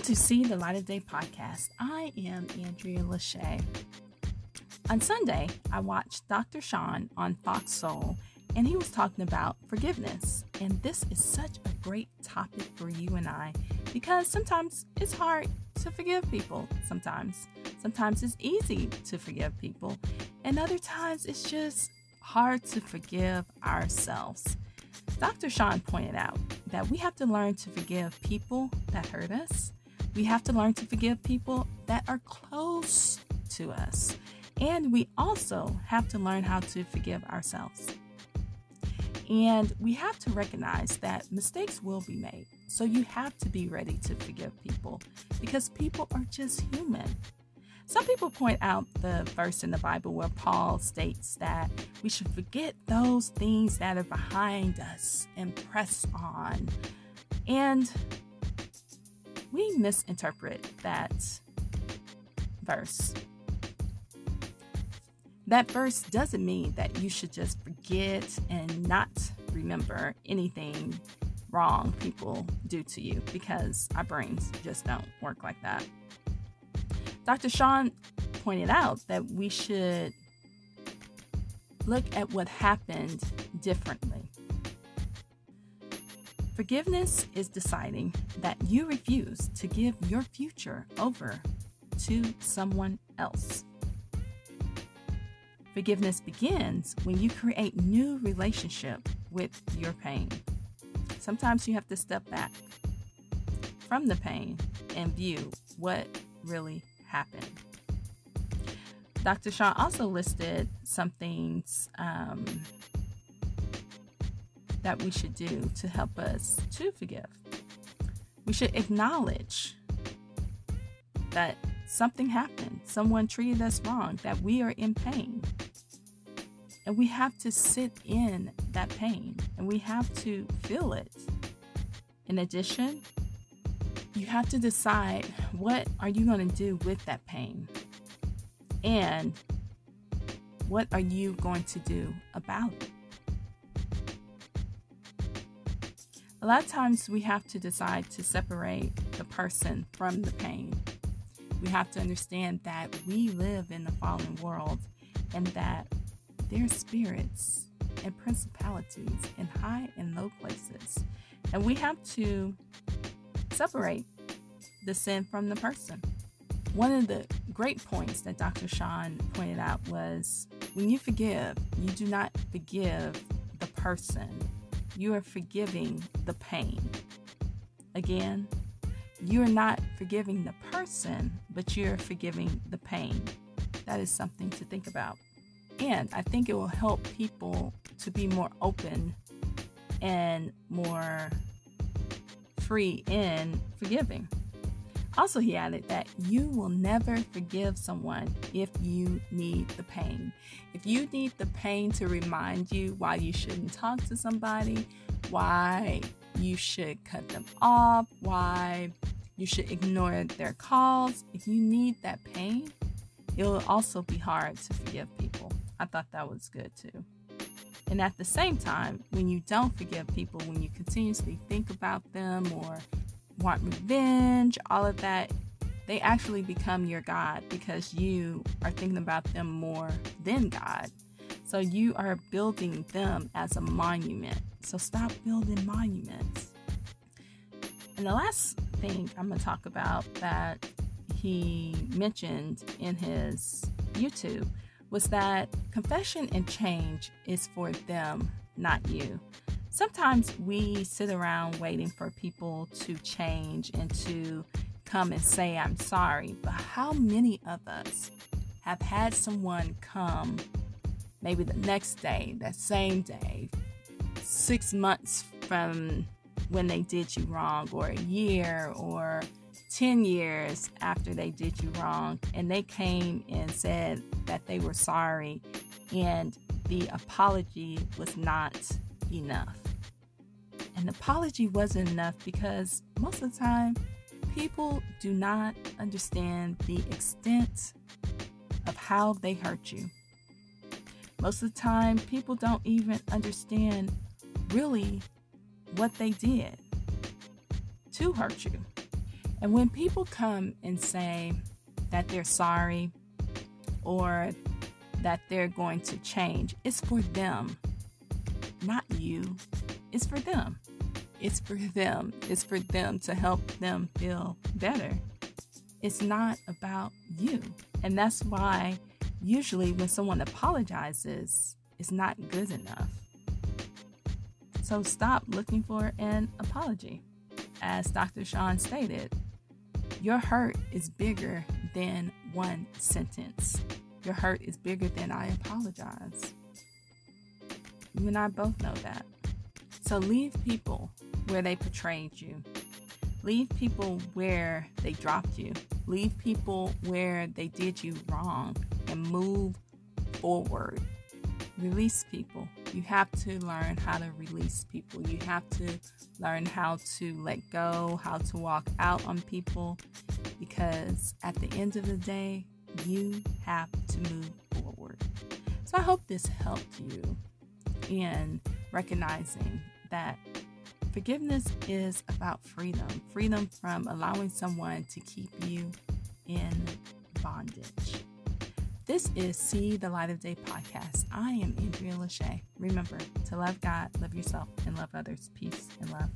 Welcome to See the Light of Day podcast. I am Andrea Lachey. On Sunday, I watched Dr. Sean on Fox Soul, and he was talking about forgiveness. And this is such a great topic for you and I because sometimes it's hard to forgive people. Sometimes, sometimes it's easy to forgive people, and other times it's just hard to forgive ourselves. Dr. Sean pointed out that we have to learn to forgive people that hurt us. We have to learn to forgive people that are close to us. And we also have to learn how to forgive ourselves. And we have to recognize that mistakes will be made. So you have to be ready to forgive people because people are just human. Some people point out the verse in the Bible where Paul states that we should forget those things that are behind us and press on. And we misinterpret that verse. That verse doesn't mean that you should just forget and not remember anything wrong people do to you because our brains just don't work like that. Dr. Sean pointed out that we should look at what happened differently. Forgiveness is deciding that you refuse to give your future over to someone else. Forgiveness begins when you create new relationship with your pain. Sometimes you have to step back from the pain and view what really happened. Dr. Sean also listed some things um, that we should do to help us to forgive. We should acknowledge that something happened, someone treated us wrong, that we are in pain. And we have to sit in that pain and we have to feel it. In addition, you have to decide what are you going to do with that pain and what are you going to do about it a lot of times we have to decide to separate the person from the pain we have to understand that we live in the fallen world and that there are spirits and principalities in high and low places and we have to separate the sin from the person. One of the great points that Dr. Sean pointed out was when you forgive, you do not forgive the person, you are forgiving the pain. Again, you are not forgiving the person, but you're forgiving the pain. That is something to think about. And I think it will help people to be more open and more free in forgiving. Also, he added that you will never forgive someone if you need the pain. If you need the pain to remind you why you shouldn't talk to somebody, why you should cut them off, why you should ignore their calls, if you need that pain, it will also be hard to forgive people. I thought that was good too. And at the same time, when you don't forgive people, when you continuously think about them or want revenge, all of that, they actually become your God because you are thinking about them more than God. So you are building them as a monument. So stop building monuments. And the last thing I'm going to talk about that he mentioned in his YouTube was that confession and change is for them, not you. Sometimes we sit around waiting for people to change and to come and say, I'm sorry. But how many of us have had someone come maybe the next day, that same day, six months from when they did you wrong, or a year, or 10 years after they did you wrong and they came and said that they were sorry and the apology was not enough. An apology wasn't enough because most of the time people do not understand the extent of how they hurt you. Most of the time people don't even understand really what they did to hurt you. And when people come and say that they're sorry or that they're going to change, it's for them, not you. It's for them. It's for them. It's for them to help them feel better. It's not about you. And that's why usually when someone apologizes, it's not good enough. So stop looking for an apology. As Dr. Sean stated, your hurt is bigger than one sentence. Your hurt is bigger than I apologize. You and I both know that. So leave people where they betrayed you. Leave people where they dropped you. Leave people where they did you wrong and move forward. Release people. You have to learn how to release people. You have to learn how to let go, how to walk out on people, because at the end of the day, you have to move forward. So I hope this helped you in recognizing that forgiveness is about freedom freedom from allowing someone to keep you in bondage. This is See the Light of Day podcast. I am Andrea Lachey. Remember to love God, love yourself, and love others. Peace and love.